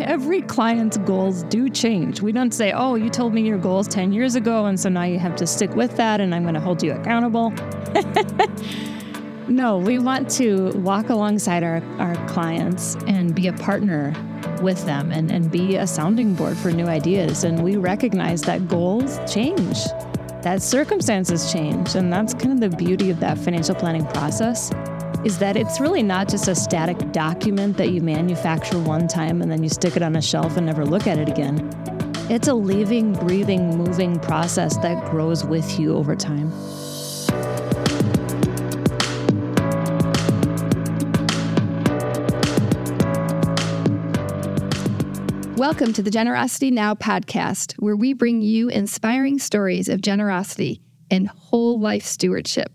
every client's goals do change. We don't say, oh, you told me your goals 10 years ago, and so now you have to stick with that, and I'm going to hold you accountable. no, we want to walk alongside our, our clients and be a partner with them and, and be a sounding board for new ideas. And we recognize that goals change, that circumstances change. And that's kind of the beauty of that financial planning process is that it's really not just a static document that you manufacture one time and then you stick it on a shelf and never look at it again. It's a living, breathing, moving process that grows with you over time. Welcome to the Generosity Now podcast, where we bring you inspiring stories of generosity and whole life stewardship.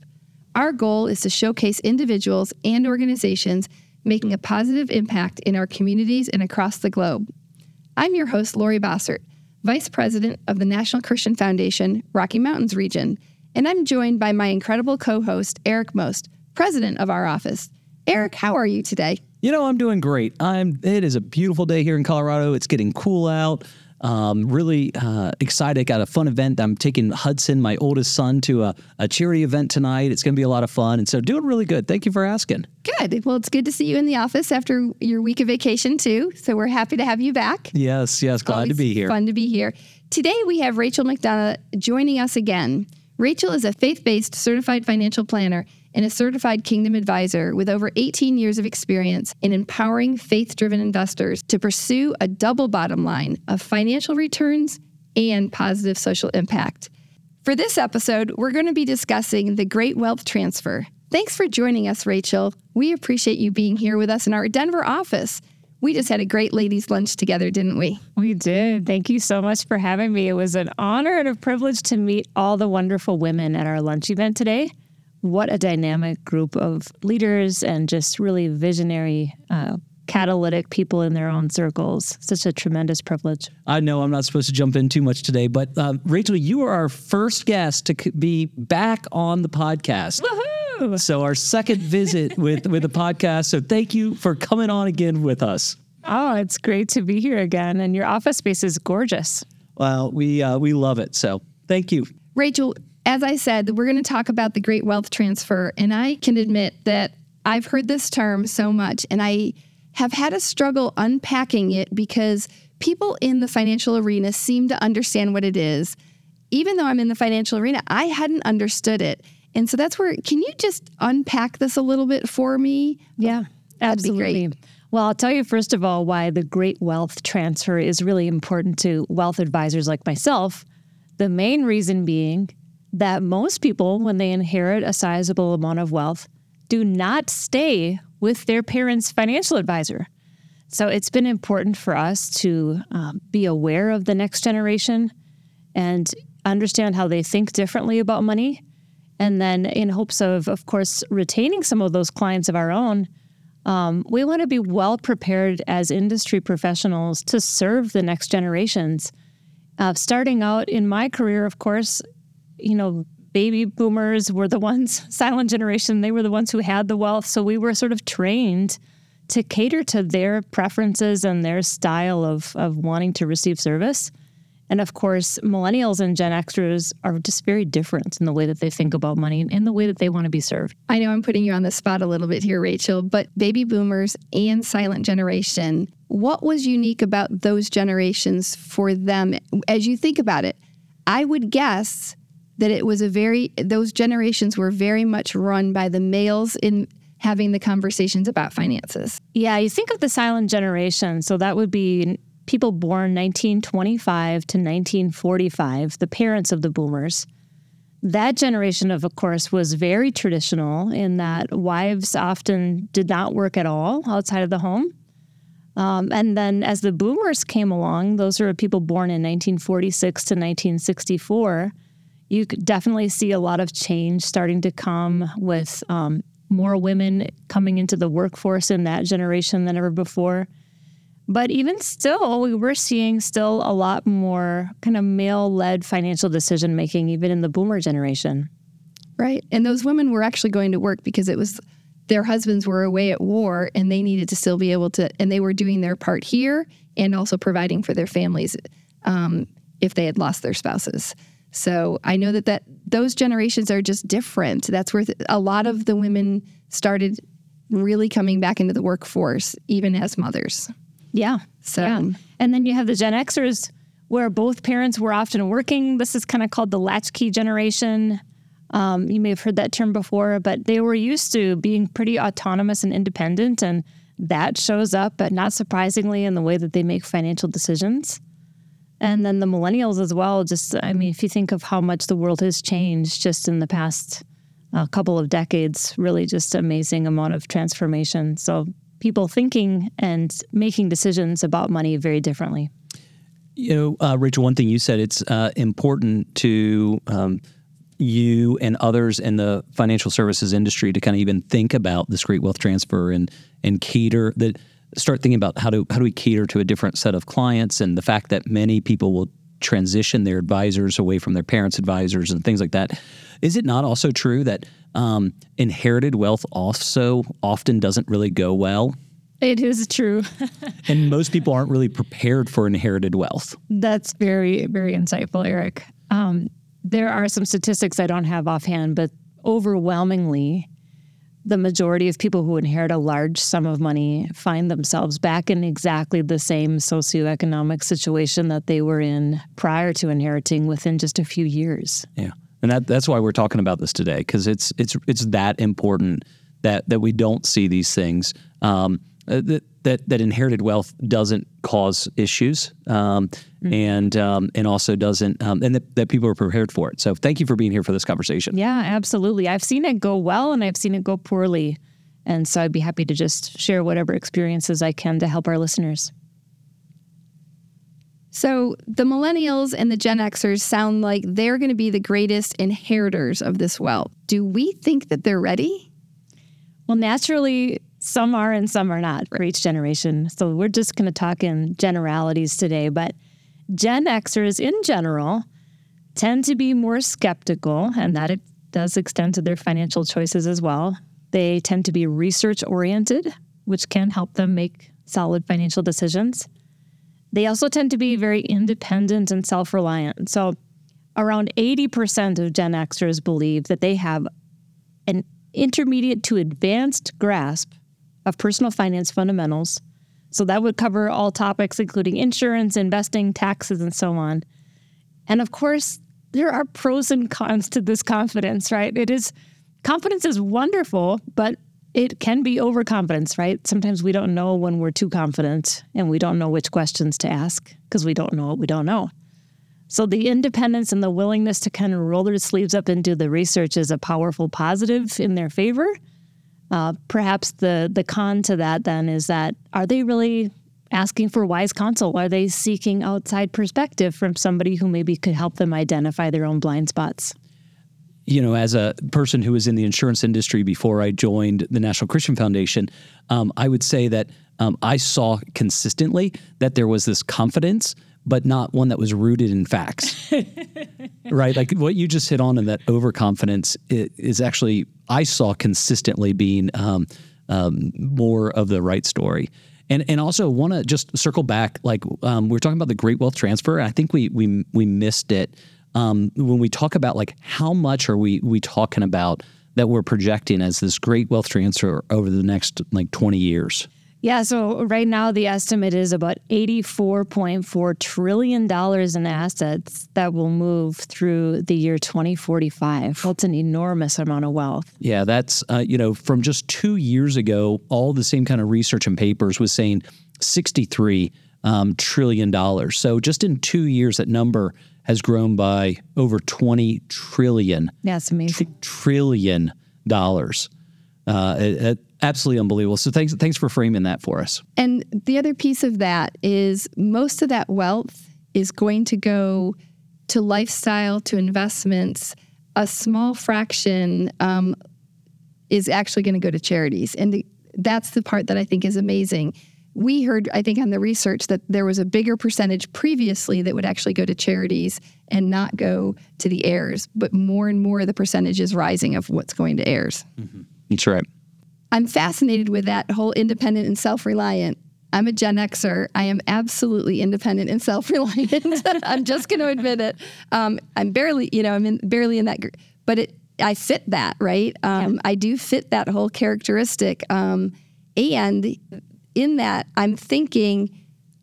Our goal is to showcase individuals and organizations making a positive impact in our communities and across the globe. I'm your host, Laure Bossert, Vice President of the National Christian Foundation, Rocky Mountains region, and I'm joined by my incredible co host, Eric Most, President of our office. Eric, how are you today? You know, I'm doing great. I'm. It is a beautiful day here in Colorado. It's getting cool out. Um, really uh, excited. Got a fun event. I'm taking Hudson, my oldest son, to a, a charity event tonight. It's going to be a lot of fun. And so doing really good. Thank you for asking. Good. Well, it's good to see you in the office after your week of vacation, too. So we're happy to have you back. Yes, yes. Glad Always to be here. Fun to be here. Today we have Rachel McDonough joining us again. Rachel is a faith based certified financial planner and a certified kingdom advisor with over 18 years of experience in empowering faith driven investors to pursue a double bottom line of financial returns and positive social impact. For this episode, we're going to be discussing the great wealth transfer. Thanks for joining us, Rachel. We appreciate you being here with us in our Denver office. We just had a great ladies' lunch together, didn't we? We did. Thank you so much for having me. It was an honor and a privilege to meet all the wonderful women at our lunch event today what a dynamic group of leaders and just really visionary, uh, catalytic people in their own circles. Such a tremendous privilege. I know I'm not supposed to jump in too much today, but uh, Rachel, you are our first guest to be back on the podcast. Woohoo! So our second visit with with the podcast. So thank you for coming on again with us. Oh, it's great to be here again, and your office space is gorgeous. Well, we uh, we love it. So thank you, Rachel as I said, we're going to talk about the great wealth transfer. And I can admit that I've heard this term so much and I have had a struggle unpacking it because people in the financial arena seem to understand what it is. Even though I'm in the financial arena, I hadn't understood it. And so that's where, can you just unpack this a little bit for me? Yeah, absolutely. Well, I'll tell you first of all why the great wealth transfer is really important to wealth advisors like myself. The main reason being that most people, when they inherit a sizable amount of wealth, do not stay with their parents' financial advisor. So it's been important for us to um, be aware of the next generation and understand how they think differently about money. And then, in hopes of, of course, retaining some of those clients of our own, um, we want to be well prepared as industry professionals to serve the next generations. Uh, starting out in my career, of course, you know, baby boomers were the ones, silent generation, they were the ones who had the wealth. So we were sort of trained to cater to their preferences and their style of, of wanting to receive service. And of course, millennials and Gen Xers are just very different in the way that they think about money and in the way that they want to be served. I know I'm putting you on the spot a little bit here, Rachel, but baby boomers and silent generation, what was unique about those generations for them as you think about it? I would guess that it was a very those generations were very much run by the males in having the conversations about finances. Yeah, you think of the silent generation, so that would be people born 1925 to 1945, the parents of the boomers. That generation of of course was very traditional in that wives often did not work at all outside of the home. Um, and then as the boomers came along, those are people born in 1946 to 1964 you could definitely see a lot of change starting to come with um, more women coming into the workforce in that generation than ever before. But even still, we were seeing still a lot more kind of male led financial decision making, even in the boomer generation. Right. And those women were actually going to work because it was their husbands were away at war and they needed to still be able to, and they were doing their part here and also providing for their families um, if they had lost their spouses. So I know that, that those generations are just different. That's where th- a lot of the women started really coming back into the workforce, even as mothers. Yeah. So, yeah. and then you have the Gen Xers where both parents were often working. This is kind of called the latchkey generation. Um, you may have heard that term before, but they were used to being pretty autonomous and independent. And that shows up, but not surprisingly, in the way that they make financial decisions. And then the millennials as well. Just, I mean, if you think of how much the world has changed just in the past uh, couple of decades, really just amazing amount of transformation. So people thinking and making decisions about money very differently. You know, uh, Rachel, one thing you said, it's uh, important to um, you and others in the financial services industry to kind of even think about great wealth transfer and and cater that start thinking about how do how do we cater to a different set of clients and the fact that many people will transition their advisors away from their parents' advisors and things like that. Is it not also true that um, inherited wealth also often doesn't really go well? It is true. and most people aren't really prepared for inherited wealth. That's very, very insightful, Eric. Um, there are some statistics I don't have offhand, but overwhelmingly, the majority of people who inherit a large sum of money find themselves back in exactly the same socioeconomic situation that they were in prior to inheriting within just a few years. Yeah. And that, that's why we're talking about this today because it's it's it's that important that that we don't see these things. Um, uh, that that that inherited wealth doesn't cause issues, um, mm-hmm. and um, and also doesn't, um, and that, that people are prepared for it. So thank you for being here for this conversation. Yeah, absolutely. I've seen it go well, and I've seen it go poorly, and so I'd be happy to just share whatever experiences I can to help our listeners. So the millennials and the Gen Xers sound like they're going to be the greatest inheritors of this wealth. Do we think that they're ready? Well, naturally, some are and some are not for each generation. So we're just going to talk in generalities today. But Gen Xers in general tend to be more skeptical, and that it does extend to their financial choices as well. They tend to be research oriented, which can help them make solid financial decisions. They also tend to be very independent and self reliant. So, around 80% of Gen Xers believe that they have an intermediate to advanced grasp of personal finance fundamentals. So that would cover all topics, including insurance, investing, taxes, and so on. And of course, there are pros and cons to this confidence, right? It is confidence is wonderful, but it can be overconfidence, right? Sometimes we don't know when we're too confident and we don't know which questions to ask because we don't know what we don't know. So the independence and the willingness to kind of roll their sleeves up and do the research is a powerful positive in their favor. Uh, perhaps the the con to that then is that are they really asking for wise counsel? Are they seeking outside perspective from somebody who maybe could help them identify their own blind spots? You know, as a person who was in the insurance industry before I joined the National Christian Foundation, um, I would say that um, I saw consistently that there was this confidence but not one that was rooted in facts. right? Like what you just hit on in that overconfidence is actually, I saw consistently being um, um, more of the right story. And, and also want to just circle back, like um, we are talking about the great wealth transfer. I think we we we missed it um, when we talk about like how much are we we talking about that we're projecting as this great wealth transfer over the next like twenty years. Yeah, so right now the estimate is about $84.4 trillion in assets that will move through the year 2045. That's an enormous amount of wealth. Yeah, that's, uh, you know, from just two years ago, all the same kind of research and papers was saying 63 um, trillion dollars. So just in two years, that number has grown by over 20 trillion. That's amazing. Tr- trillion dollars. Uh, it, it, absolutely unbelievable. So thanks thanks for framing that for us. And the other piece of that is most of that wealth is going to go to lifestyle, to investments. A small fraction um, is actually going to go to charities, and the, that's the part that I think is amazing. We heard, I think, on the research that there was a bigger percentage previously that would actually go to charities and not go to the heirs, but more and more the percentage is rising of what's going to heirs. Mm-hmm. That's right. I'm fascinated with that whole independent and self reliant. I'm a Gen Xer. I am absolutely independent and self reliant. I'm just going to admit it. Um, I'm barely, you know, I'm in, barely in that group, but it, I fit that, right? Um, yeah. I do fit that whole characteristic. Um, and in that, I'm thinking,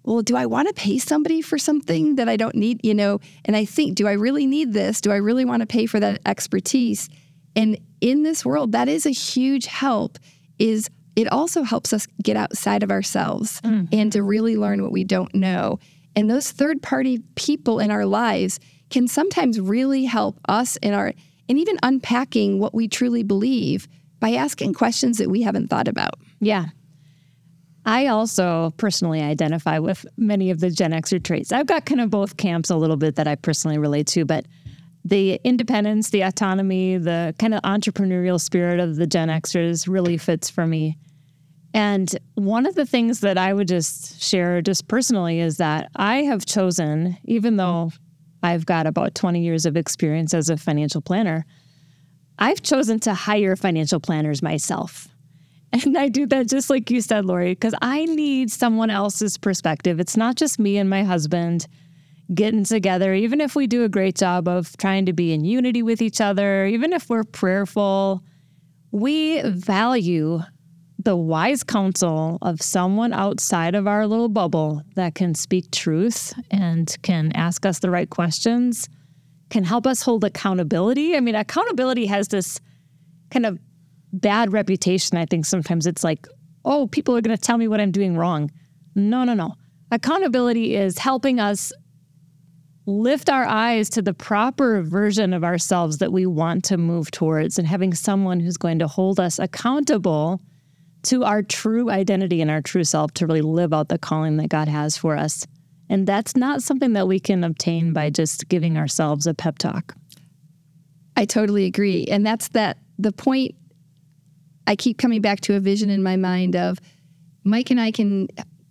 well, do I want to pay somebody for something that I don't need? You know, and I think, do I really need this? Do I really want to pay for that expertise? And in this world, that is a huge help. Is it also helps us get outside of ourselves mm. and to really learn what we don't know. And those third party people in our lives can sometimes really help us in our and even unpacking what we truly believe by asking questions that we haven't thought about. Yeah. I also personally identify with many of the Gen Xer traits. I've got kind of both camps a little bit that I personally relate to, but the independence, the autonomy, the kind of entrepreneurial spirit of the Gen Xers really fits for me. And one of the things that I would just share just personally is that I have chosen, even though I've got about 20 years of experience as a financial planner, I've chosen to hire financial planners myself. And I do that just like you said, Laure, because I need someone else's perspective. It's not just me and my husband getting together, even if we do a great job of trying to be in unity with each other, even if we're prayerful, we value the wise counsel of someone outside of our little bubble that can speak truth and can ask us the right questions, can help us hold accountability. I mean, accountability has this kind of bad reputation. I think sometimes it's like, oh, people are going to tell me what I'm doing wrong. No, no, no. Accountability is helping us lift our eyes to the proper version of ourselves that we want to move towards and having someone who's going to hold us accountable to our true identity and our true self to really live out the calling that God has for us. And that's not something that we can obtain by just giving ourselves a pep talk. I totally agree. And that's that the point I keep coming back to a vision in my mind of Mike and I can,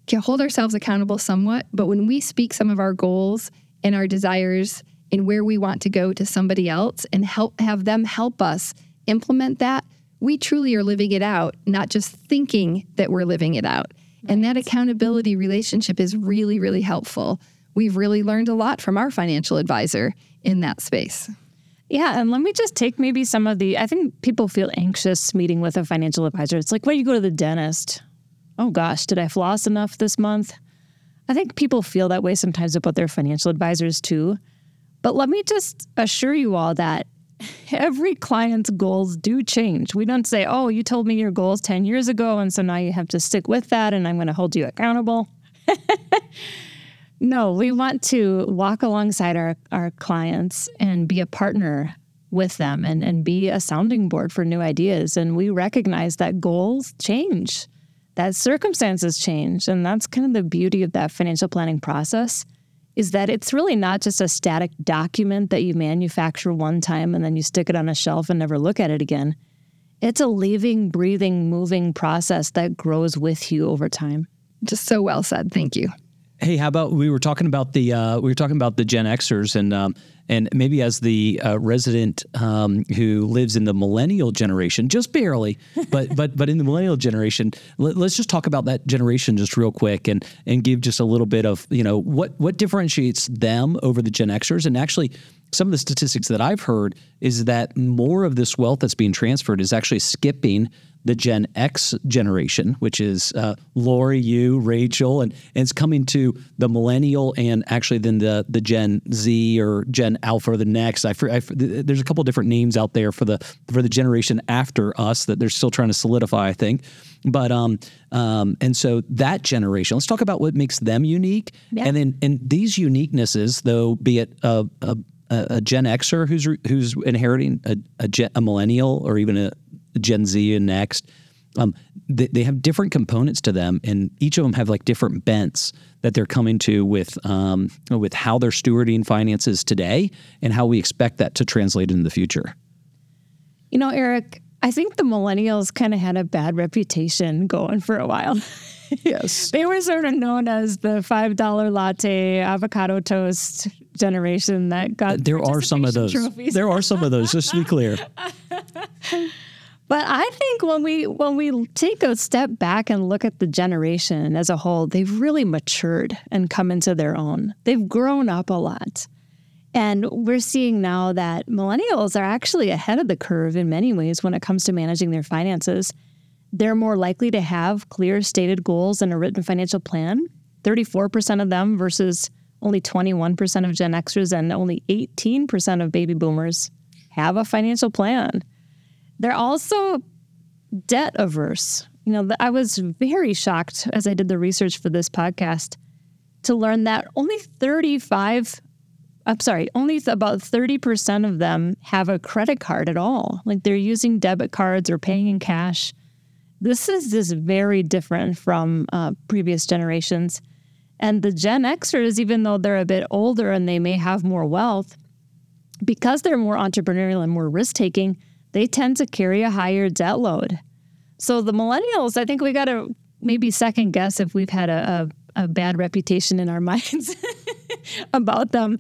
can hold ourselves accountable somewhat, but when we speak some of our goals and our desires and where we want to go to somebody else and help have them help us implement that, we truly are living it out, not just thinking that we're living it out. Right. And that accountability relationship is really, really helpful. We've really learned a lot from our financial advisor in that space. Yeah, and let me just take maybe some of the. I think people feel anxious meeting with a financial advisor. It's like when you go to the dentist. Oh gosh, did I floss enough this month? I think people feel that way sometimes about their financial advisors too. But let me just assure you all that every client's goals do change. We don't say, oh, you told me your goals 10 years ago, and so now you have to stick with that, and I'm going to hold you accountable. no, we want to walk alongside our, our clients and be a partner with them and, and be a sounding board for new ideas. And we recognize that goals change, that circumstances change. And that's kind of the beauty of that financial planning process is that it's really not just a static document that you manufacture one time and then you stick it on a shelf and never look at it again. It's a living, breathing, moving process that grows with you over time. Just so well said. Thank you. Hey, how about we were talking about the uh, we were talking about the Gen Xers and um, and maybe as the uh, resident um, who lives in the millennial generation, just barely, but but but in the millennial generation, let, us just talk about that generation just real quick and and give just a little bit of you know what what differentiates them over the Gen Xers. And actually some of the statistics that I've heard is that more of this wealth that's being transferred is actually skipping the Gen X generation, which is uh, Laure, you, Rachel, and, and it's coming to the millennial and actually then the the Gen Z or Gen Alpha or the next. I, I, there's a couple different names out there for the for the generation after us that they're still trying to solidify. I think, but um um and so that generation. Let's talk about what makes them unique, yeah. and then and these uniquenesses, though, be it a, a a, Gen Xer who's who's inheriting a, a, gen, a millennial or even a, Gen Z and next. Um, they, they have different components to them, and each of them have like different bents that they're coming to with um, with how they're stewarding finances today and how we expect that to translate in the future. You know, Eric, I think the millennials kind of had a bad reputation going for a while. yes. they were sort of known as the $5 latte avocado toast generation that got There are some of those. Trophies. There are some of those, just to be clear. But I think when we when we take a step back and look at the generation as a whole, they've really matured and come into their own. They've grown up a lot. And we're seeing now that millennials are actually ahead of the curve in many ways when it comes to managing their finances. They're more likely to have clear stated goals and a written financial plan. 34% of them versus only 21% of Gen Xers and only 18% of baby boomers have a financial plan. They're also debt averse. You know, I was very shocked as I did the research for this podcast to learn that only 35 I'm sorry, only about 30% of them have a credit card at all. Like they're using debit cards or paying in cash. This is just very different from uh, previous generations. And the Gen Xers, even though they're a bit older and they may have more wealth, because they're more entrepreneurial and more risk taking, they tend to carry a higher debt load. So the millennials, I think we got to maybe second guess if we've had a, a, a bad reputation in our minds about them.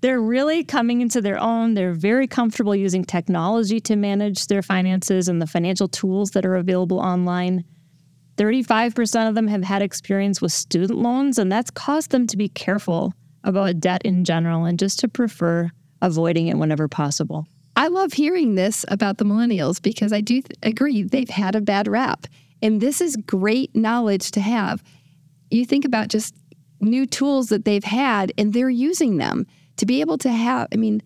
They're really coming into their own. They're very comfortable using technology to manage their finances and the financial tools that are available online. 35% of them have had experience with student loans, and that's caused them to be careful about debt in general and just to prefer avoiding it whenever possible. I love hearing this about the millennials because I do th- agree they've had a bad rap. And this is great knowledge to have. You think about just new tools that they've had and they're using them to be able to have, I mean,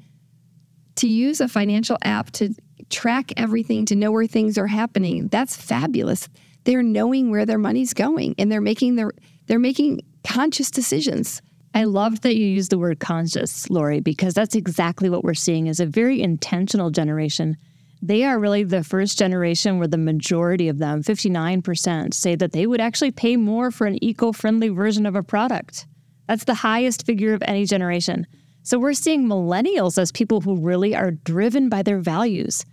to use a financial app to track everything, to know where things are happening. That's fabulous. They're knowing where their money's going and they're making their they're making conscious decisions. I love that you use the word conscious, Laure, because that's exactly what we're seeing is a very intentional generation. They are really the first generation where the majority of them, 59%, say that they would actually pay more for an eco friendly version of a product. That's the highest figure of any generation. So we're seeing millennials as people who really are driven by their values.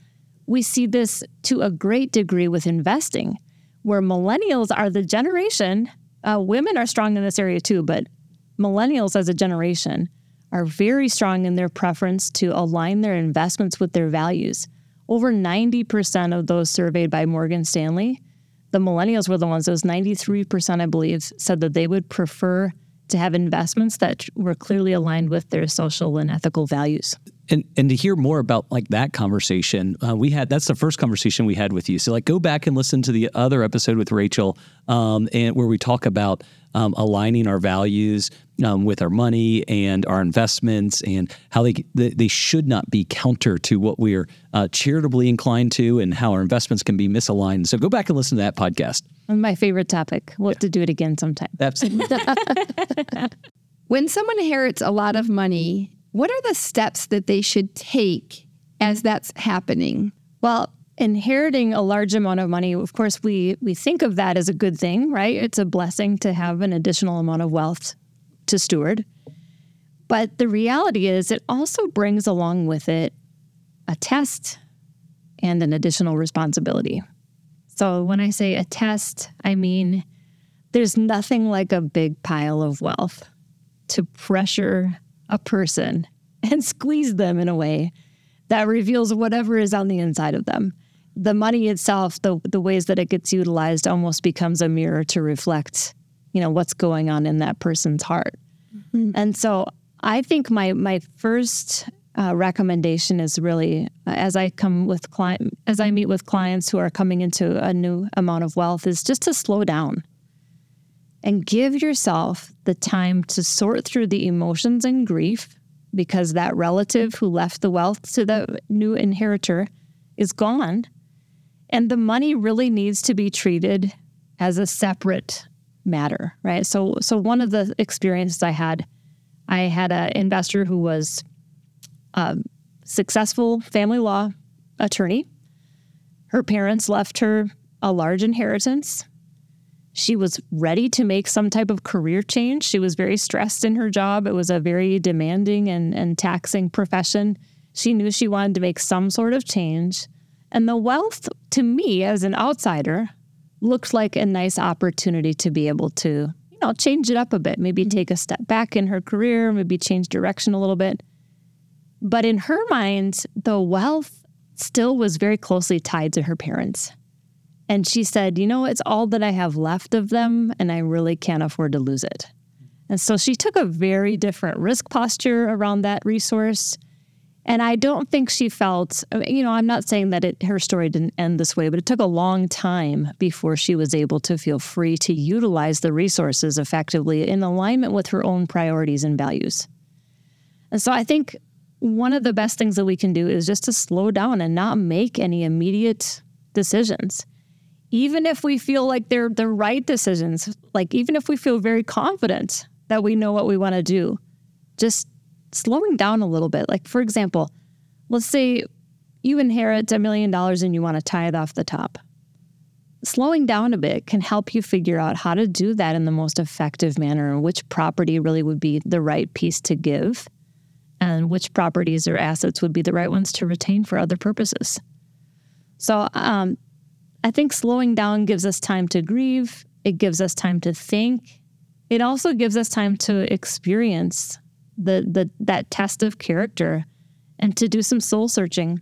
We see this to a great degree with investing, where millennials are the generation. Uh, women are strong in this area too, but millennials as a generation are very strong in their preference to align their investments with their values. Over 90% of those surveyed by Morgan Stanley, the millennials were the ones, those 93%, I believe, said that they would prefer to have investments that were clearly aligned with their social and ethical values. And and to hear more about like that conversation, uh, we had that's the first conversation we had with you. So like go back and listen to the other episode with Rachel, um, and where we talk about um, aligning our values um, with our money and our investments, and how they they, they should not be counter to what we're uh, charitably inclined to, and how our investments can be misaligned. So go back and listen to that podcast. My favorite topic. We'll have to do it again sometime. Absolutely. when someone inherits a lot of money what are the steps that they should take as that's happening? Well, inheriting a large amount of money, of course, we we think of that as a good thing, right? It's a blessing to have an additional amount of wealth to steward. But the reality is it also brings along with it a test and an additional responsibility. So when I say a test, I mean there's nothing like a big pile of wealth to pressure a person and squeeze them in a way that reveals whatever is on the inside of them. The money itself, the the ways that it gets utilized almost becomes a mirror to reflect, you know, what's going on in that person's heart. Mm-hmm. And so I think my my first uh, recommendation is really uh, as I come with client as I meet with clients who are coming into a new amount of wealth is just to slow down and give yourself the time to sort through the emotions and grief because that relative who left the wealth to the new inheritor is gone. And the money really needs to be treated as a separate matter, right? So, so one of the experiences I had, I had an investor who was a successful family law attorney. Her parents left her a large inheritance. She was ready to make some type of career change. She was very stressed in her job. It was a very demanding and, and taxing profession. She knew she wanted to make some sort of change. And the wealth, to me as an outsider, looked like a nice opportunity to be able to, you know, change it up a bit, maybe mm-hmm. take a step back in her career, maybe change direction a little bit. But in her mind, the wealth still was very closely tied to her parents. And she said, You know, it's all that I have left of them, and I really can't afford to lose it. And so she took a very different risk posture around that resource. And I don't think she felt, you know, I'm not saying that it, her story didn't end this way, but it took a long time before she was able to feel free to utilize the resources effectively in alignment with her own priorities and values. And so I think one of the best things that we can do is just to slow down and not make any immediate decisions. Even if we feel like they're the right decisions, like even if we feel very confident that we know what we want to do, just slowing down a little bit. Like, for example, let's say you inherit a million dollars and you want to tithe off the top. Slowing down a bit can help you figure out how to do that in the most effective manner and which property really would be the right piece to give and which properties or assets would be the right ones to retain for other purposes. So, um, I think slowing down gives us time to grieve, it gives us time to think, it also gives us time to experience the, the that test of character and to do some soul searching.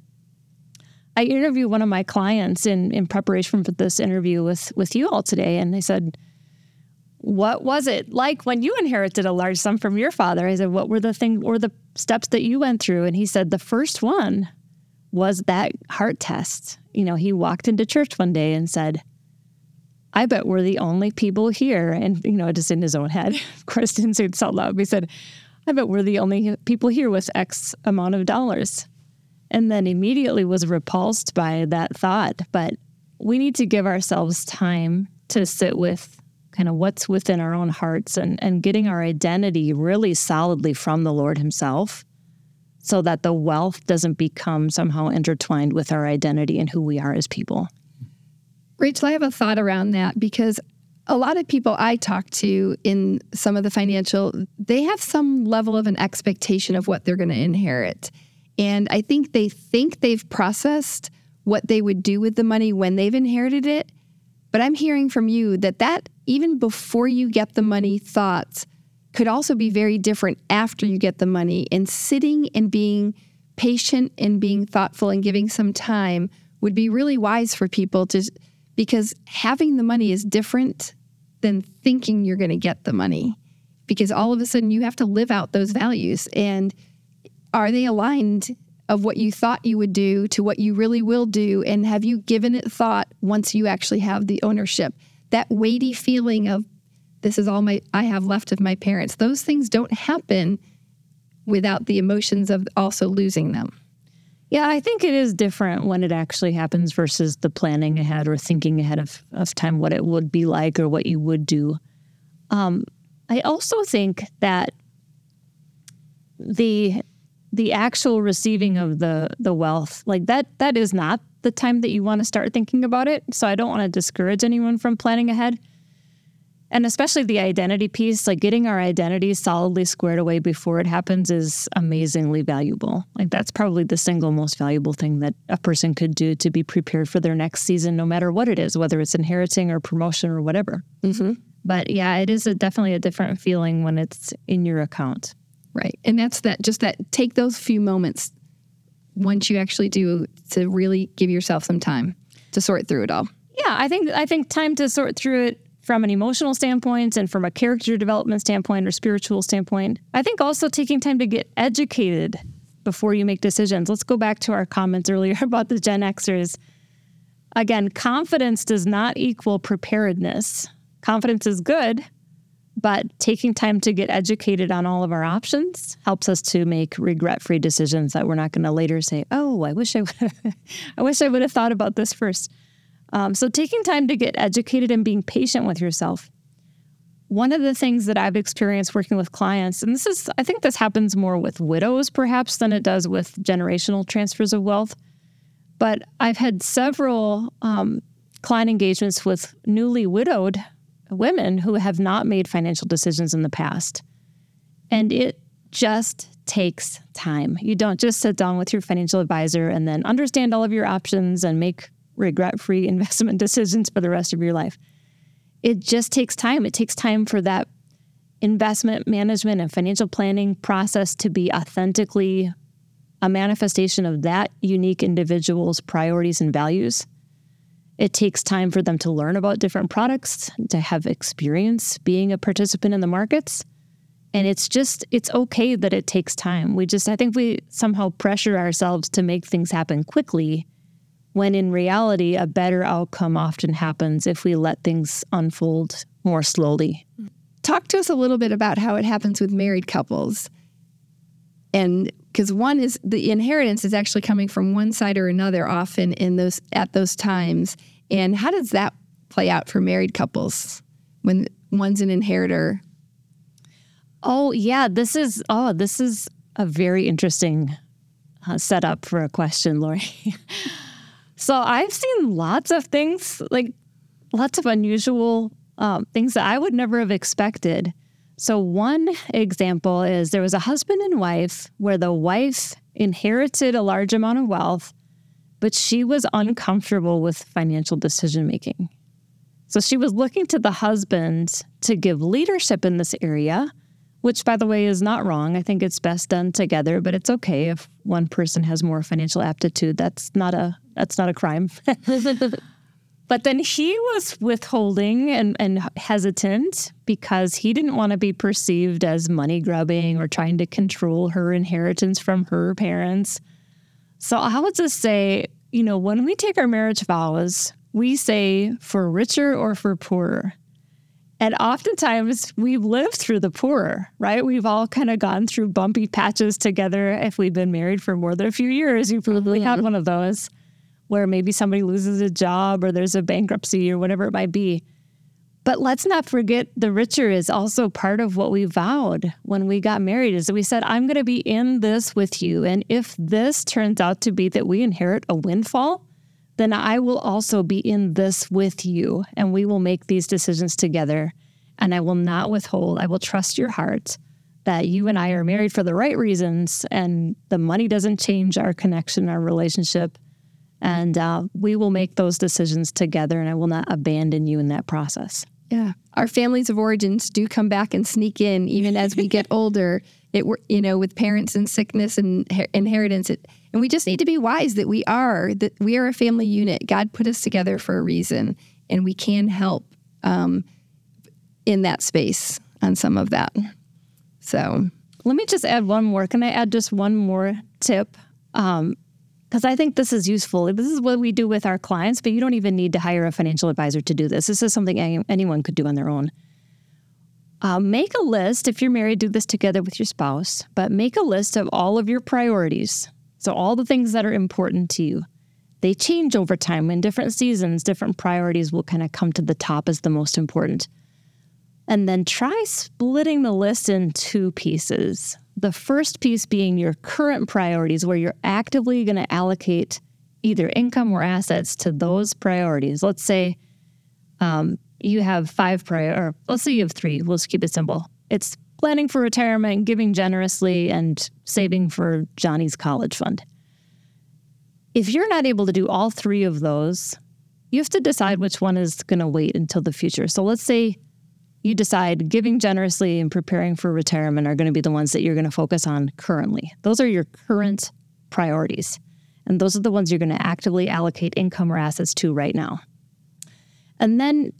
I interviewed one of my clients in, in preparation for this interview with, with you all today, and they said, what was it like when you inherited a large sum from your father? I said, what were the thing or the steps that you went through? And he said the first one was that heart test. You know, he walked into church one day and said, I bet we're the only people here. And, you know, just in his own head, of course, didn't say it out loud, but he said, I bet we're the only people here with X amount of dollars. And then immediately was repulsed by that thought. But we need to give ourselves time to sit with kind of what's within our own hearts and, and getting our identity really solidly from the Lord Himself so that the wealth doesn't become somehow intertwined with our identity and who we are as people. Rachel, I have a thought around that because a lot of people I talk to in some of the financial, they have some level of an expectation of what they're going to inherit. And I think they think they've processed what they would do with the money when they've inherited it. But I'm hearing from you that that even before you get the money thoughts could also be very different after you get the money. And sitting and being patient and being thoughtful and giving some time would be really wise for people to because having the money is different than thinking you're going to get the money because all of a sudden you have to live out those values. And are they aligned of what you thought you would do to what you really will do? And have you given it thought once you actually have the ownership? That weighty feeling of this is all my I have left of my parents. Those things don't happen without the emotions of also losing them. Yeah I think it is different when it actually happens versus the planning ahead or thinking ahead of, of time what it would be like or what you would do. Um, I also think that the the actual receiving of the the wealth like that that is not the time that you want to start thinking about it. So i don't want to discourage anyone from planning ahead and especially the identity piece like getting our identity solidly squared away before it happens is amazingly valuable like that's probably the single most valuable thing that a person could do to be prepared for their next season no matter what it is whether it's inheriting or promotion or whatever mm-hmm. but yeah it is a, definitely a different feeling when it's in your account Right. And that's that just that take those few moments once you actually do to really give yourself some time to sort through it all. Yeah, I think I think time to sort through it from an emotional standpoint and from a character development standpoint or spiritual standpoint. I think also taking time to get educated before you make decisions. Let's go back to our comments earlier about the Gen Xers. Again, confidence does not equal preparedness. Confidence is good, but taking time to get educated on all of our options helps us to make regret-free decisions that we're not going to later say, "Oh, I wish I would I wish I would have thought about this first. Um, so taking time to get educated and being patient with yourself. One of the things that I've experienced working with clients, and this is, I think this happens more with widows perhaps than it does with generational transfers of wealth, but I've had several um, client engagements with newly widowed women who have not made financial decisions in the past. And it just takes time. You don't just sit down with your financial advisor and then understand all of your options and make regret free investment decisions for the rest of your life. It just takes time. It takes time for that investment management and financial planning process to be authentically a manifestation of that unique individual's priorities and values. It takes time for them to learn about different products, to have experience being a participant in the markets. And it's just, it's okay that it takes time. We just, I think we somehow pressure ourselves to make things happen quickly when in reality, a better outcome often happens if we let things unfold more slowly. Talk to us a little bit about how it happens with married couples. And because one is the inheritance is actually coming from one side or another often in those at those times. And how does that play out for married couples when one's an inheritor? Oh yeah, this is oh this is a very interesting uh, setup for a question, Laure. so I've seen lots of things like lots of unusual um, things that I would never have expected so, one example is there was a husband and wife where the wife inherited a large amount of wealth, but she was uncomfortable with financial decision making. So, she was looking to the husband to give leadership in this area, which, by the way, is not wrong. I think it's best done together, but it's okay if one person has more financial aptitude. That's not a that's not a crime. But then he was withholding and, and hesitant because he didn't want to be perceived as money grubbing or trying to control her inheritance from her parents. So I would just say, you know, when we take our marriage vows, we say for richer or for poorer. And oftentimes we've lived through the poorer, right? We've all kind of gone through bumpy patches together. If we've been married for more than a few years, you probably had mm-hmm. one of those where maybe somebody loses a job or there's a bankruptcy or whatever it might be. But let's not forget the richer is also part of what we vowed when we got married is that we said, I'm going to be in this with you. And if this turns out to be that we inherit a windfall, then I will also be in this with you. And we will make these decisions together. And I will not withhold. I will trust your heart that you and I are married for the right reasons. And the money doesn't change our connection, our relationship. And uh, we will make those decisions together, and I will not abandon you in that process. Yeah. Our families of origins do come back and sneak in even as we get older. It you know with parents and sickness and inheritance it, and we just need to be wise that we are that we are a family unit. God put us together for a reason and we can help um, in that space on some of that. So, let me just add one more. Can I add just one more tip? Um, because I think this is useful. This is what we do with our clients, but you don't even need to hire a financial advisor to do this. This is something any, anyone could do on their own. Uh, make a list if you're married, do this together with your spouse, but make a list of all of your priorities. So, all the things that are important to you. They change over time. In different seasons, different priorities will kind of come to the top as the most important. And then try splitting the list in two pieces. The first piece being your current priorities, where you're actively going to allocate either income or assets to those priorities. Let's say um, you have five prior, or let's say you have three. We'll just keep it simple. It's planning for retirement, giving generously, and saving for Johnny's college fund. If you're not able to do all three of those, you have to decide which one is going to wait until the future. So let's say you decide giving generously and preparing for retirement are going to be the ones that you're going to focus on currently. Those are your current priorities. And those are the ones you're going to actively allocate income or assets to right now. And then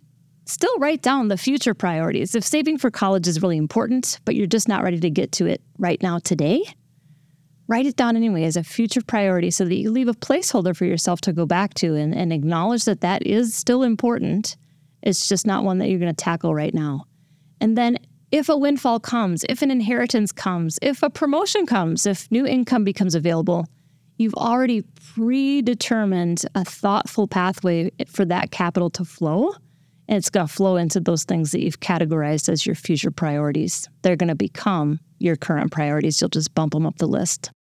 still write down the future priorities. If saving for college is really important, but you're just not ready to get to it right now today, write it down anyway as a future priority so that you leave a placeholder for yourself to go back to and, and acknowledge that that is still important it's just not one that you're going to tackle right now. And then if a windfall comes, if an inheritance comes, if a promotion comes, if new income becomes available, you've already predetermined a thoughtful pathway for that capital to flow. And it's going to flow into those things that you've categorized as your future priorities. They're going to become your current priorities. You'll just bump them up the list.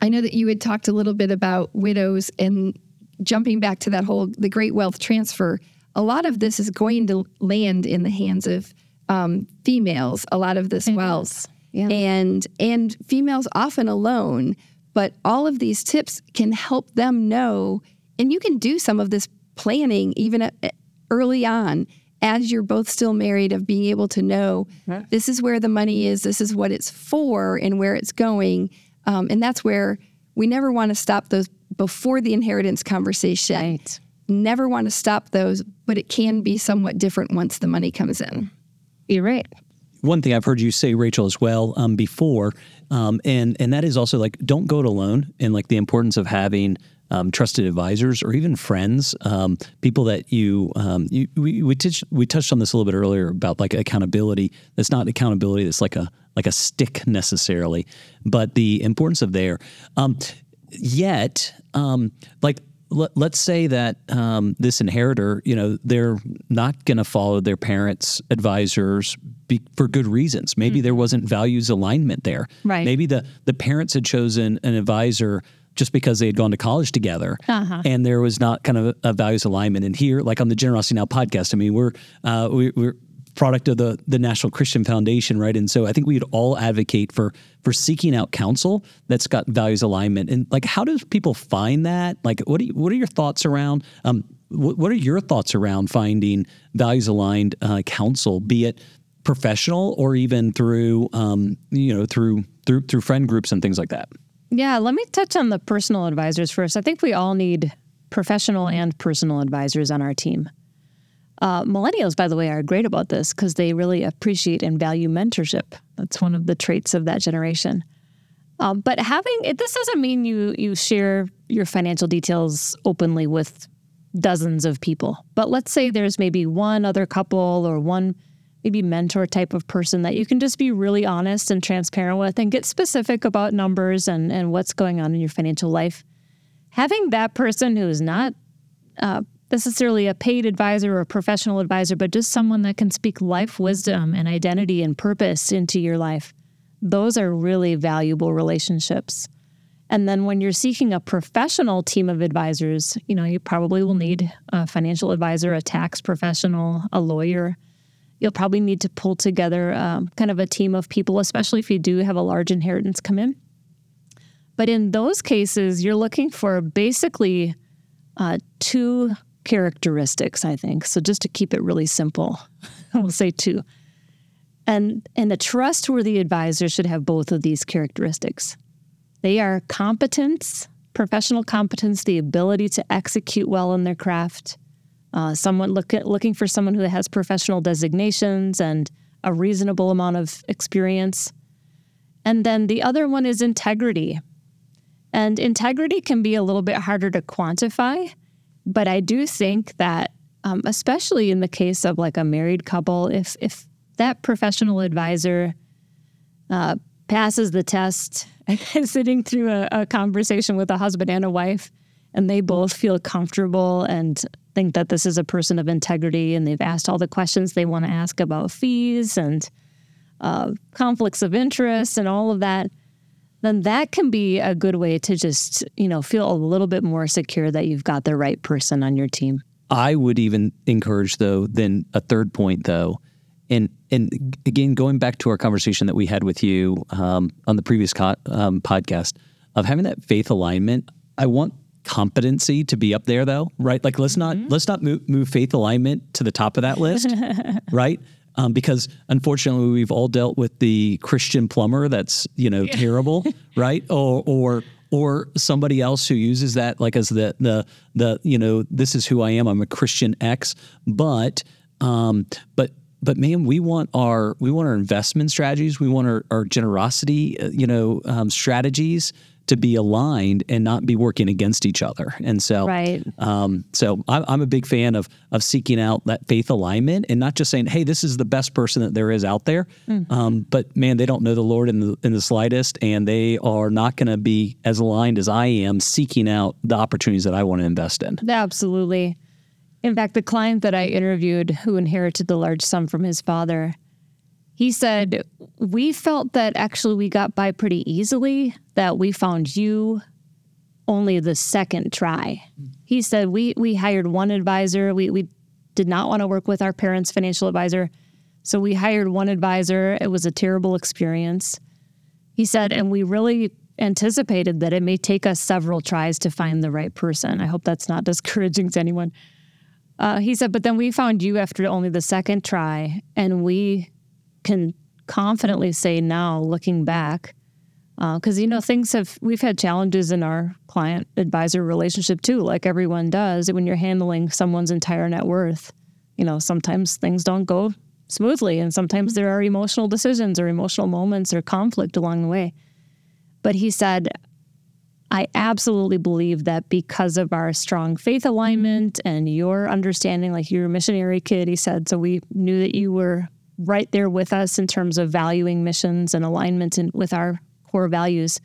I know that you had talked a little bit about widows and jumping back to that whole the great wealth transfer, a lot of this is going to land in the hands of um, females. A lot of this wealth, yeah. and and females often alone. But all of these tips can help them know, and you can do some of this planning even at, early on as you're both still married of being able to know this is where the money is, this is what it's for, and where it's going. Um, and that's where we never want to stop those before the inheritance conversation. Right. Never want to stop those, but it can be somewhat different once the money comes in. You're right. One thing I've heard you say, Rachel, as well um, before, um, and and that is also like don't go it alone, and like the importance of having um, trusted advisors or even friends, um, people that you, um, you we we, touch, we touched on this a little bit earlier about like accountability. That's not accountability. That's like a like a stick necessarily, but the importance of there. Um, yet, um, like let, us say that um, this inheritor, you know, they're not going to follow their parents' advisors be, for good reasons. Maybe mm-hmm. there wasn't values alignment there. Right. Maybe the the parents had chosen an advisor just because they had gone to college together, uh-huh. and there was not kind of a, values alignment. And here, like on the Generosity Now podcast, I mean, we're uh, we, we're product of the the National Christian Foundation, right? And so I think we'd all advocate for for seeking out counsel that's got values alignment. And like, how does people find that? Like, what do you, what are your thoughts around? Um, what, what are your thoughts around finding values aligned uh, counsel, be it professional or even through um, you know through through through friend groups and things like that? Yeah, let me touch on the personal advisors first. I think we all need professional and personal advisors on our team. Uh, millennials, by the way, are great about this because they really appreciate and value mentorship. That's one of the traits of that generation. Um, but having it, this doesn't mean you you share your financial details openly with dozens of people. But let's say there's maybe one other couple or one maybe mentor type of person that you can just be really honest and transparent with and get specific about numbers and, and what's going on in your financial life. Having that person who is not uh, necessarily a paid advisor or a professional advisor, but just someone that can speak life wisdom and identity and purpose into your life, those are really valuable relationships. And then when you're seeking a professional team of advisors, you know, you probably will need a financial advisor, a tax professional, a lawyer you'll probably need to pull together um, kind of a team of people, especially if you do have a large inheritance come in. But in those cases, you're looking for basically uh, two characteristics, I think. So just to keep it really simple, I will say two. And, and a trustworthy advisor should have both of these characteristics. They are competence, professional competence, the ability to execute well in their craft, uh, someone look at, looking for someone who has professional designations and a reasonable amount of experience. And then the other one is integrity. And integrity can be a little bit harder to quantify, but I do think that, um, especially in the case of like a married couple, if if that professional advisor uh, passes the test, sitting through a, a conversation with a husband and a wife, and they both feel comfortable and think that this is a person of integrity and they've asked all the questions they want to ask about fees and uh, conflicts of interest and all of that, then that can be a good way to just, you know, feel a little bit more secure that you've got the right person on your team. I would even encourage, though, then a third point, though, and and again, going back to our conversation that we had with you um, on the previous co- um, podcast of having that faith alignment. I want competency to be up there though, right? Like let's mm-hmm. not let's not move, move faith alignment to the top of that list, right? Um, because unfortunately we've all dealt with the Christian plumber that's you know terrible, right? Or or or somebody else who uses that like as the the the you know this is who I am. I'm a Christian X, but um, but but man, we want our we want our investment strategies, we want our, our generosity, uh, you know, um, strategies to be aligned and not be working against each other. And so, right. Um, so I'm, I'm, a big fan of of seeking out that faith alignment and not just saying, "Hey, this is the best person that there is out there," mm-hmm. um, but man, they don't know the Lord in the in the slightest, and they are not going to be as aligned as I am seeking out the opportunities that I want to invest in. Absolutely. In fact, the client that I interviewed who inherited the large sum from his father he said, We felt that actually we got by pretty easily, that we found you only the second try. He said, We, we hired one advisor. We, we did not want to work with our parents' financial advisor. So we hired one advisor. It was a terrible experience. He said, and we really anticipated that it may take us several tries to find the right person. I hope that's not discouraging to anyone. Uh, he said, but then we found you after only the second try, and we can confidently say now, looking back, because uh, you know things have we've had challenges in our client advisor relationship too, like everyone does. When you're handling someone's entire net worth, you know sometimes things don't go smoothly, and sometimes there are emotional decisions or emotional moments or conflict along the way. But he said, I absolutely believe that because of our strong faith alignment and your understanding, like you're a missionary kid, he said, so we knew that you were right there with us in terms of valuing missions and alignment with our core values.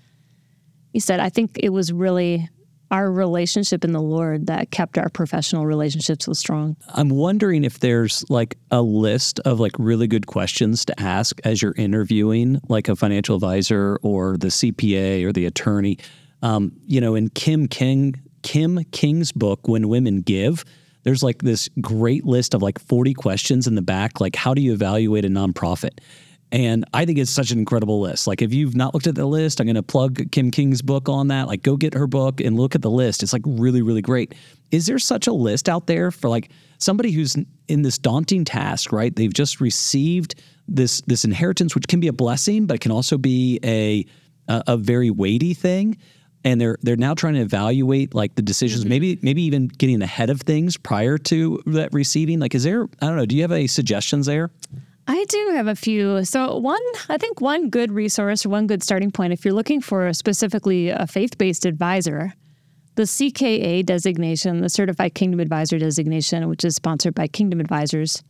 He said, I think it was really our relationship in the Lord that kept our professional relationship so strong. I'm wondering if there's like a list of like really good questions to ask as you're interviewing like a financial advisor or the CPA or the attorney um, you know, in Kim King Kim King's book, When Women Give, there's like this great list of like 40 questions in the back, like how do you evaluate a nonprofit? And I think it's such an incredible list. Like, if you've not looked at the list, I'm going to plug Kim King's book on that. Like, go get her book and look at the list. It's like really, really great. Is there such a list out there for like somebody who's in this daunting task, right? They've just received this this inheritance, which can be a blessing, but it can also be a a, a very weighty thing and they're they're now trying to evaluate like the decisions mm-hmm. maybe maybe even getting ahead of things prior to that receiving like is there i don't know do you have any suggestions there I do have a few. So, one, I think one good resource or one good starting point, if you're looking for specifically a faith based advisor, the CKA designation, the Certified Kingdom Advisor designation, which is sponsored by Kingdom Advisors,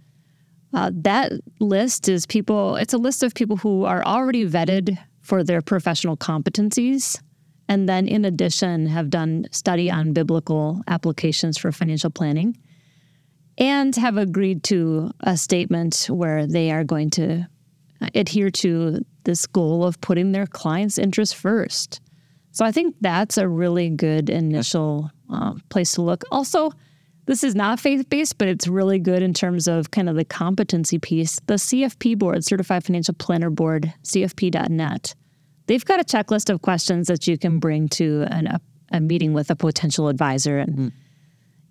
uh, that list is people, it's a list of people who are already vetted for their professional competencies and then in addition have done study on biblical applications for financial planning and have agreed to a statement where they are going to adhere to this goal of putting their clients' interests first. So I think that's a really good initial uh, place to look. Also, this is not faith based, but it's really good in terms of kind of the competency piece. The CFP board, Certified Financial Planner Board, CFP.net, they've got a checklist of questions that you can bring to an, a, a meeting with a potential advisor and mm.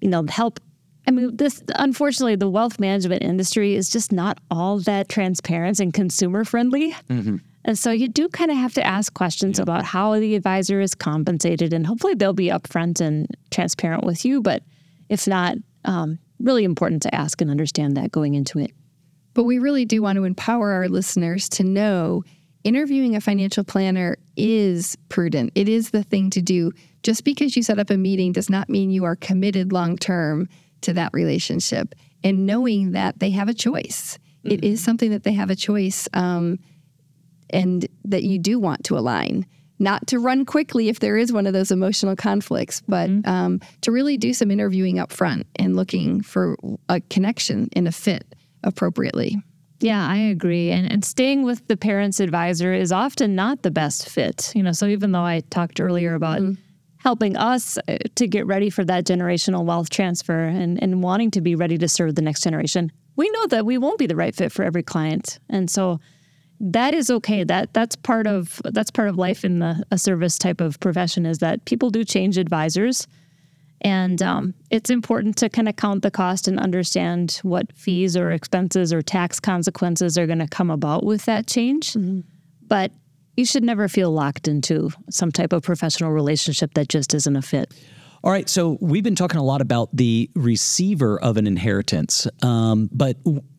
you know help I mean, this unfortunately, the wealth management industry is just not all that transparent and consumer friendly. Mm-hmm. And so you do kind of have to ask questions yep. about how the advisor is compensated, and hopefully they'll be upfront and transparent with you. But if not, um, really important to ask and understand that going into it. But we really do want to empower our listeners to know interviewing a financial planner is prudent. It is the thing to do. Just because you set up a meeting does not mean you are committed long term to that relationship. And knowing that they have a choice, mm-hmm. it is something that they have a choice um, and that you do want to align. Not to run quickly if there is one of those emotional conflicts, but mm-hmm. um, to really do some interviewing up front and looking for a connection and a fit appropriately. Yeah, I agree. And and staying with the parents advisor is often not the best fit. You know, so even though I talked earlier about mm-hmm. helping us uh, to get ready for that generational wealth transfer and, and wanting to be ready to serve the next generation, we know that we won't be the right fit for every client. And so that is okay. That that's part of that's part of life in the a service type of profession is that people do change advisors. And um, it's important to kind of count the cost and understand what fees or expenses or tax consequences are going to come about with that change. Mm-hmm. But you should never feel locked into some type of professional relationship that just isn't a fit. All right, so we've been talking a lot about the receiver of an inheritance, um, but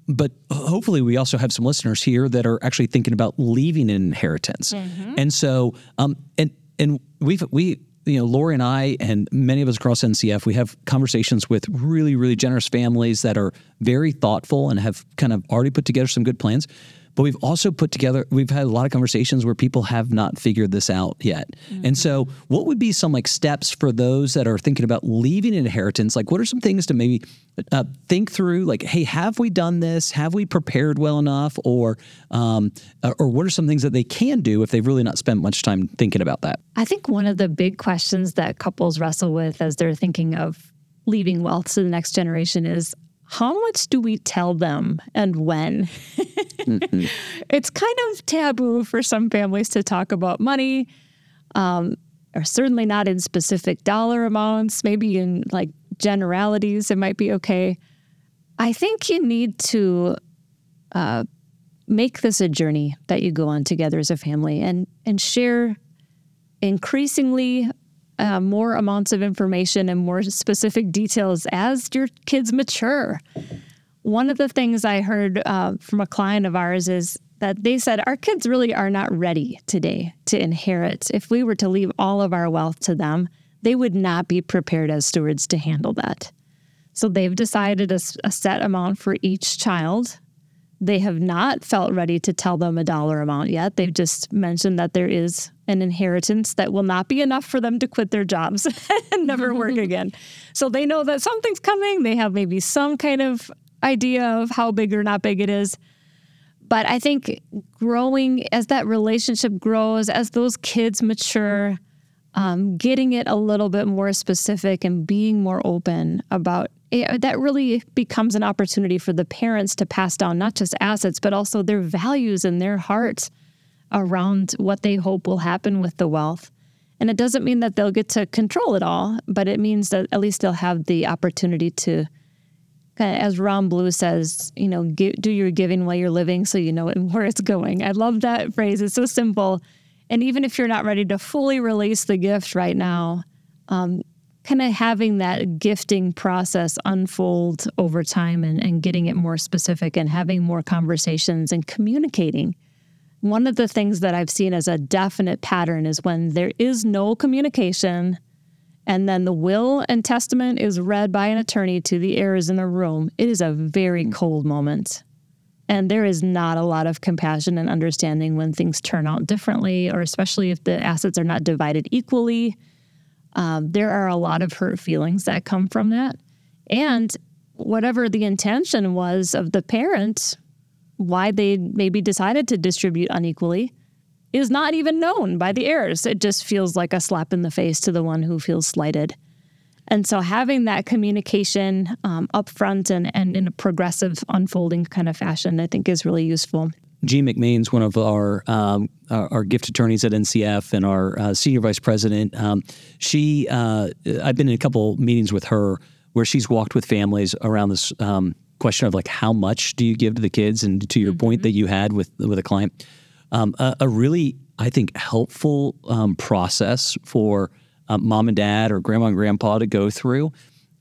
but hopefully we also have some listeners here that are actually thinking about leaving an inheritance, mm-hmm. and so um, and and we've we you know, Laure and I, and many of us across NCF, we have conversations with really, really generous families that are very thoughtful and have kind of already put together some good plans. But we've also put together, we've had a lot of conversations where people have not figured this out yet. Mm-hmm. And so, what would be some like steps for those that are thinking about leaving an inheritance? Like, what are some things to maybe uh, think through? Like, hey, have we done this? Have we prepared well enough? Or, um, uh, or what are some things that they can do if they've really not spent much time thinking about that? I think one of the big questions that couples wrestle with as they're thinking of leaving wealth to the next generation is how much do we tell them and when? mm-hmm. It's kind of taboo for some families to talk about money, um, or certainly not in specific dollar amounts, maybe in like generalities, it might be okay. I think you need to uh, make this a journey that you go on together as a family and and share increasingly uh, more amounts of information and more specific details as your kids mature. One of the things I heard uh, from a client of ours is that they said our kids really are not ready today to inherit. If we were to leave all of our wealth to them, they would not be prepared as stewards to handle that. So they've decided a, a set amount for each child they have not felt ready to tell them a dollar amount yet. They've just mentioned that there is an inheritance that will not be enough for them to quit their jobs and never work again. So they know that something's coming. They have maybe some kind of idea of how big or not big it is. But I think growing as that relationship grows, as those kids mature, um, getting it a little bit more specific and being more open about it, that really becomes an opportunity for the parents to pass down not just assets, but also their values and their hearts around what they hope will happen with the wealth. And it doesn't mean that they'll get to control it all, but it means that at least they'll have the opportunity to, as Ron Blue says, you know, do your giving while you're living so you know where it's going. I love that phrase. It's so simple and even if you're not ready to fully release the gift right now, um, kind of having that gifting process unfold over time and, and getting it more specific and having more conversations and communicating. One of the things that I've seen as a definite pattern is when there is no communication and then the will and testament is read by an attorney to the heirs in the room, it is a very mm. cold moment. And there is not a lot of compassion and understanding when things turn out differently, or especially if the assets are not divided equally. Um, there are a lot of hurt feelings that come from that. And whatever the intention was of the parent, why they maybe decided to distribute unequally, is not even known by the heirs. It just feels like a slap in the face to the one who feels slighted. And so having that communication um, upfront and, and in a progressive unfolding kind of fashion, I think is really useful. Jean McMain's one of our, um, our, our gift attorneys at NCF and our uh, senior vice president. Um, she, uh, I've been in a couple meetings with her where she's walked with families around this um, question of like how much do you give to the kids, and to your mm-hmm. point that you had with with a client, um, a, a, really I think helpful um, process for uh, mom and dad or grandma and grandpa to go through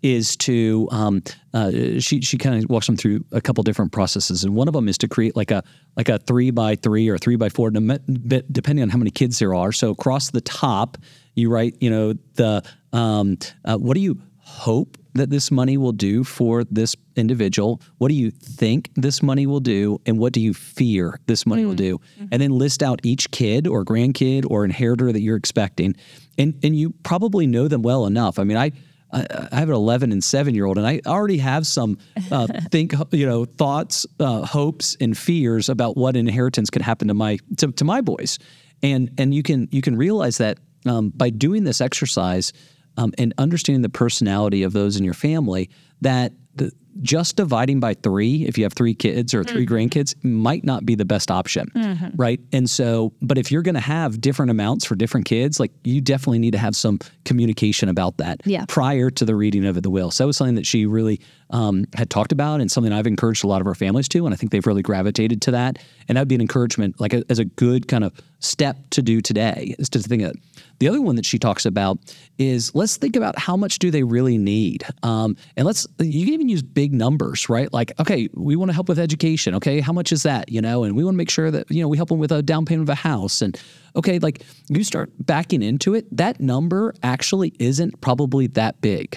is to um, uh, she she kind of walks them through a couple different processes, and one of them is to create like a like a three by three or three by four, depending on how many kids there are. So across the top, you write, you know, the um, uh, what do you hope that this money will do for this individual? What do you think this money will do? And what do you fear this money mm-hmm. will do? Mm-hmm. And then list out each kid or grandkid or inheritor that you're expecting. And, and you probably know them well enough. I mean, I, I, have an 11 and 7 year old, and I already have some uh, think, you know, thoughts, uh, hopes, and fears about what inheritance could happen to my to, to my boys, and and you can you can realize that um, by doing this exercise, um, and understanding the personality of those in your family that the, just dividing by three, if you have three kids or 3 mm-hmm. grandkids, might not be the best option, mm-hmm. right? And so, but if you're going to have different amounts for different kids, like you definitely need to have some communication about that yeah. prior to the reading of the will. So that was something that she really um, had talked about and something I've encouraged a lot of our families to. And I think they've really gravitated to that. And that would be an encouragement, like a, as a good kind of step to do today, is to think that the other one that she talks about is let's think about how much do they really need, um, and let's you can even use big numbers, right? Like, okay, we want to help with education. Okay, how much is that? You know, and we want to make sure that you know we help them with a down payment of a house, and okay, like you start backing into it, that number actually isn't probably that big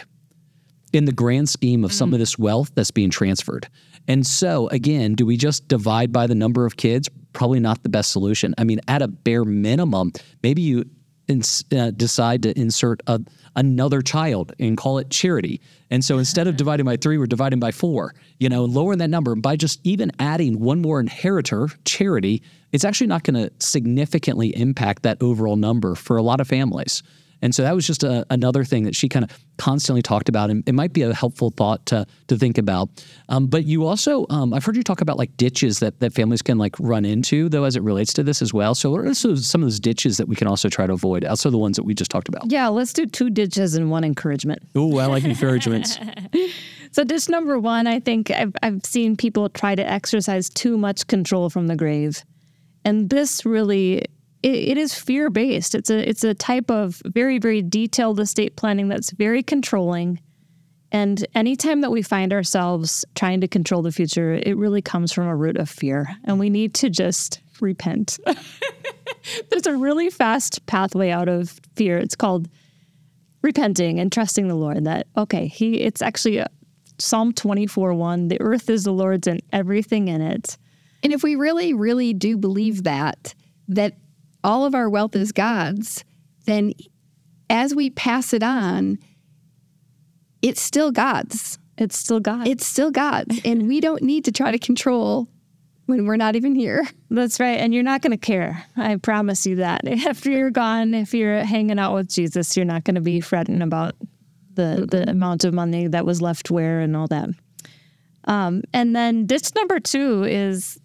in the grand scheme of mm. some of this wealth that's being transferred. And so, again, do we just divide by the number of kids? Probably not the best solution. I mean, at a bare minimum, maybe you ins- uh, decide to insert a, another child and call it charity. And so instead of dividing by three, we're dividing by four, you know, lowering that number by just even adding one more inheritor, charity, it's actually not going to significantly impact that overall number for a lot of families. And so that was just a, another thing that she kind of constantly talked about. And it might be a helpful thought to, to think about. Um, but you also, um, I've heard you talk about like ditches that, that families can like run into, though, as it relates to this as well. So, what are some of those ditches that we can also try to avoid, also the ones that we just talked about? Yeah, let's do two ditches and one encouragement. Oh, I like encouragements. so, ditch number one, I think I've, I've seen people try to exercise too much control from the grave. And this really it is fear based. It's a it's a type of very very detailed estate planning that's very controlling. And anytime that we find ourselves trying to control the future, it really comes from a root of fear, and we need to just repent. There's a really fast pathway out of fear. It's called repenting and trusting the Lord. That okay, He. It's actually a, Psalm 24 1. The earth is the Lord's and everything in it. And if we really, really do believe that, that all of our wealth is God's, then as we pass it on, it's still God's. It's still God. It's still God's. and we don't need to try to control when we're not even here. That's right. And you're not going to care. I promise you that. After you're gone, if you're hanging out with Jesus, you're not going to be fretting about the, the amount of money that was left where and all that. Um, and then ditch number two is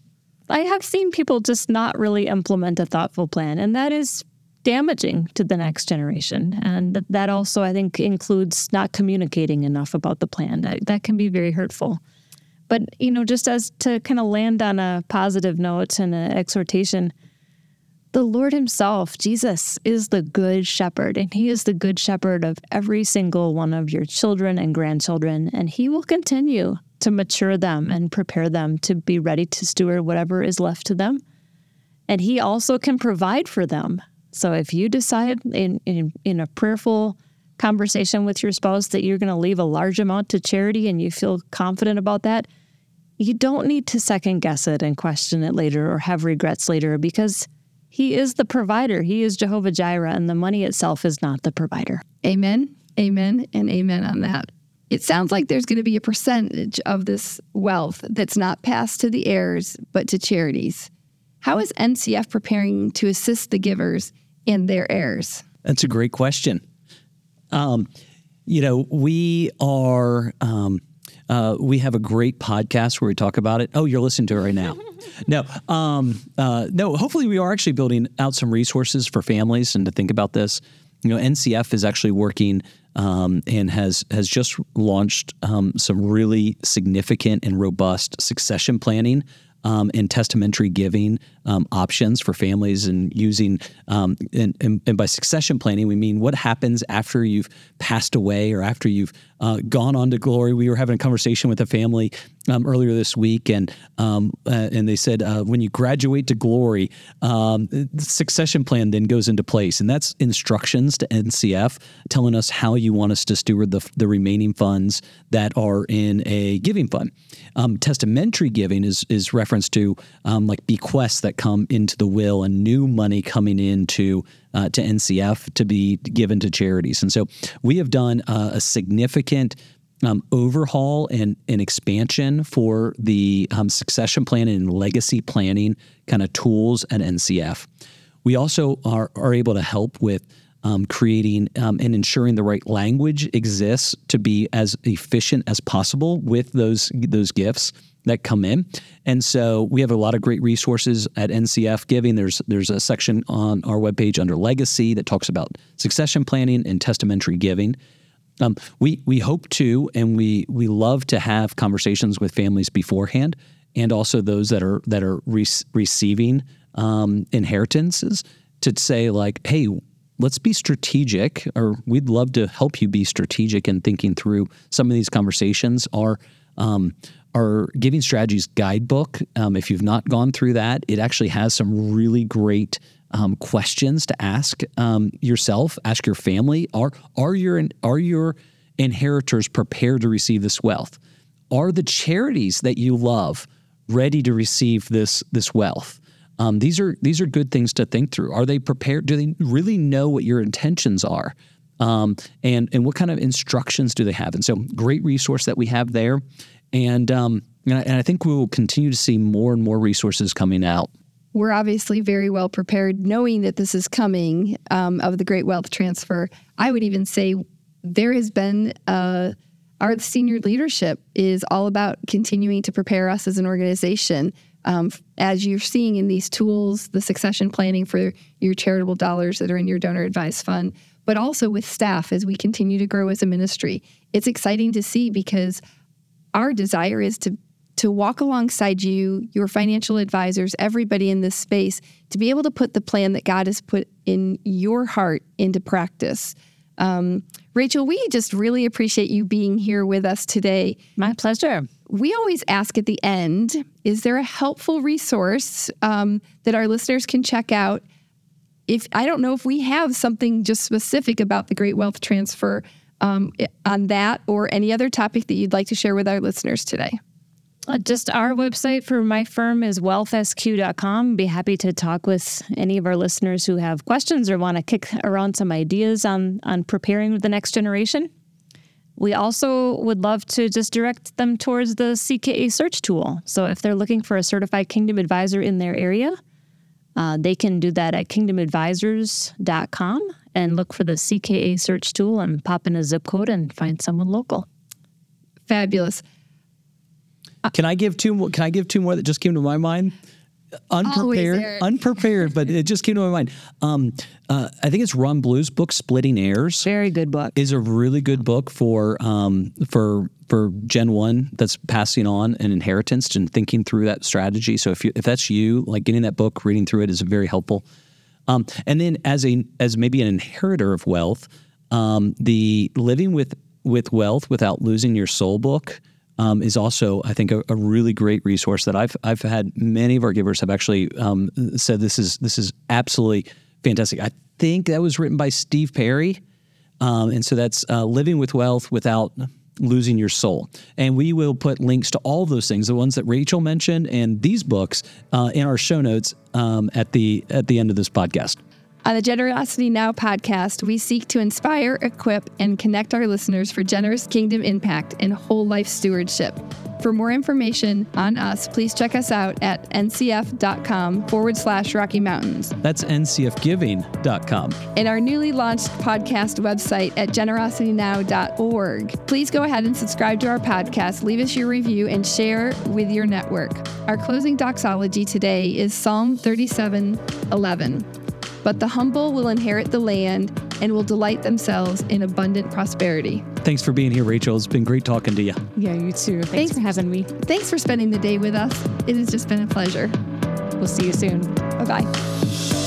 I have seen people just not really implement a thoughtful plan, and that is damaging to the next generation. And that also, I think, includes not communicating enough about the plan. That, that can be very hurtful. But, you know, just as to kind of land on a positive note and an exhortation, the Lord Himself, Jesus, is the good shepherd, and He is the good shepherd of every single one of your children and grandchildren, and He will continue to mature them and prepare them to be ready to steward whatever is left to them. And He also can provide for them. So if you decide in, in, in a prayerful conversation with your spouse that you're going to leave a large amount to charity and you feel confident about that, you don't need to second guess it and question it later or have regrets later because He is the provider. He is Jehovah Jireh, and the money itself is not the provider. Amen. Amen. And amen on that. It sounds like there's going to be a percentage of this wealth that's not passed to the heirs, but to charities. How is NCF preparing to assist the givers and their heirs? That's a great question. Um, you know, we are. Um, uh, we have a great podcast where we talk about it. Oh, you're listening to it right now. no, um, uh, no. Hopefully, we are actually building out some resources for families and to think about this. You know, NCF is actually working um, and has has just launched um, some really significant and robust succession planning um, and testamentary giving um, options for families and using um, and, and, and, by succession planning we mean what happens after you've passed away or after you've uh, gone on to glory. We were having a conversation with a family um, earlier this week and um, uh, and they said uh, when you graduate to glory um, the succession plan then goes into place and that's instructions to NCF telling us how you want us to steward the, the remaining funds that are in a giving fund testamentary giving is is reference to like bequests that that come into the will and new money coming into uh, to NCF to be given to charities. And so we have done uh, a significant um, overhaul and, and expansion for the um, succession planning and legacy planning kind of tools at NCF. We also are, are able to help with um, creating um, and ensuring the right language exists to be as efficient as possible with those those gifts that come in. And so we have a lot of great resources at NCF Giving. There's there's a section on our webpage under Legacy that talks about succession planning and testamentary giving. Um, we we hope to and we we love to have conversations with families beforehand and also those that are that are re- receiving um, inheritances to say like, hey, let's be strategic, or we'd love to help you be strategic in thinking through some of these conversations. Our um, our Giving Strategies guidebook, um, if you've not gone through that, it actually has some really great um, questions to ask um, yourself, ask your family. Are are your are your inheritors prepared to receive this wealth? Are the charities that you love ready to receive this this wealth? Um, these are these are good things to think through. Are they prepared? Do they really know what your intentions are? Um, and and what kind of instructions do they have? And so, great resource that we have there. And, um, and I, and I think we will continue to see more and more resources coming out. We're obviously very well prepared, knowing that this is coming um, of the great wealth transfer. I would even say there has been uh, our senior leadership is all about continuing to prepare us as an organization. Um, as you're seeing in these tools, the succession planning for your charitable dollars that are in your donor advised fund, but also with staff as we continue to grow as a ministry. It's exciting to see because our desire is to to walk alongside you, your financial advisors, everybody in this space, to be able to put the plan that God has put in your heart into practice. Um, Rachel, we just really appreciate you being here with us today. My pleasure. We always ask at the end is there a helpful resource um, that our listeners can check out? If I don't know if we have something just specific about the Great Wealth Transfer um, on that or any other topic that you'd like to share with our listeners today. Just our website for my firm is wealthsq.com. Be happy to talk with any of our listeners who have questions or want to kick around some ideas on on preparing the next generation. We also would love to just direct them towards the CKA search tool. So if they're looking for a certified kingdom advisor in their area, uh, they can do that at kingdomadvisors.com and look for the CKA search tool and pop in a zip code and find someone local. Fabulous. Can I give two more? Can I give two more that just came to my mind? Unprepared, unprepared, but it just came to my mind. Um, uh, I think it's Ron Blue's book, "Splitting Heirs." Very good book. Is a really good book for um, for for Gen One that's passing on an inheritance and thinking through that strategy. So if you, if that's you, like getting that book, reading through it is very helpful. Um, and then as a as maybe an inheritor of wealth, um, the living with with wealth without losing your soul book um, is also, I think, a, a, really great resource that I've I've had many of our givers have actually um, said this is this is absolutely fantastic. I think that was written by Steve Perry, um, and so that's uh, living with wealth without losing your soul. And we will put links to all those things, the ones that Rachel mentioned, and these books uh, in our show notes um, at the at the end of this podcast. On the Generosity Now podcast, we seek to inspire, equip, and connect our listeners for generous kingdom impact and whole life stewardship. For more information on us, please check us out at ncf.com forward slash Rocky Mountains. That's ncfgiving.com. And our newly launched podcast website at generositynow.org. Please go ahead and subscribe to our podcast, leave us your review, and share with your network. Our closing doxology today is Psalm 37 11. But the humble will inherit the land and will delight themselves in abundant prosperity. Thanks for being here, Rachel. It's been great talking to you. Yeah, you too. Thanks, Thanks for having me. Thanks for spending the day with us. It has just been a pleasure. We'll see you soon. Bye bye.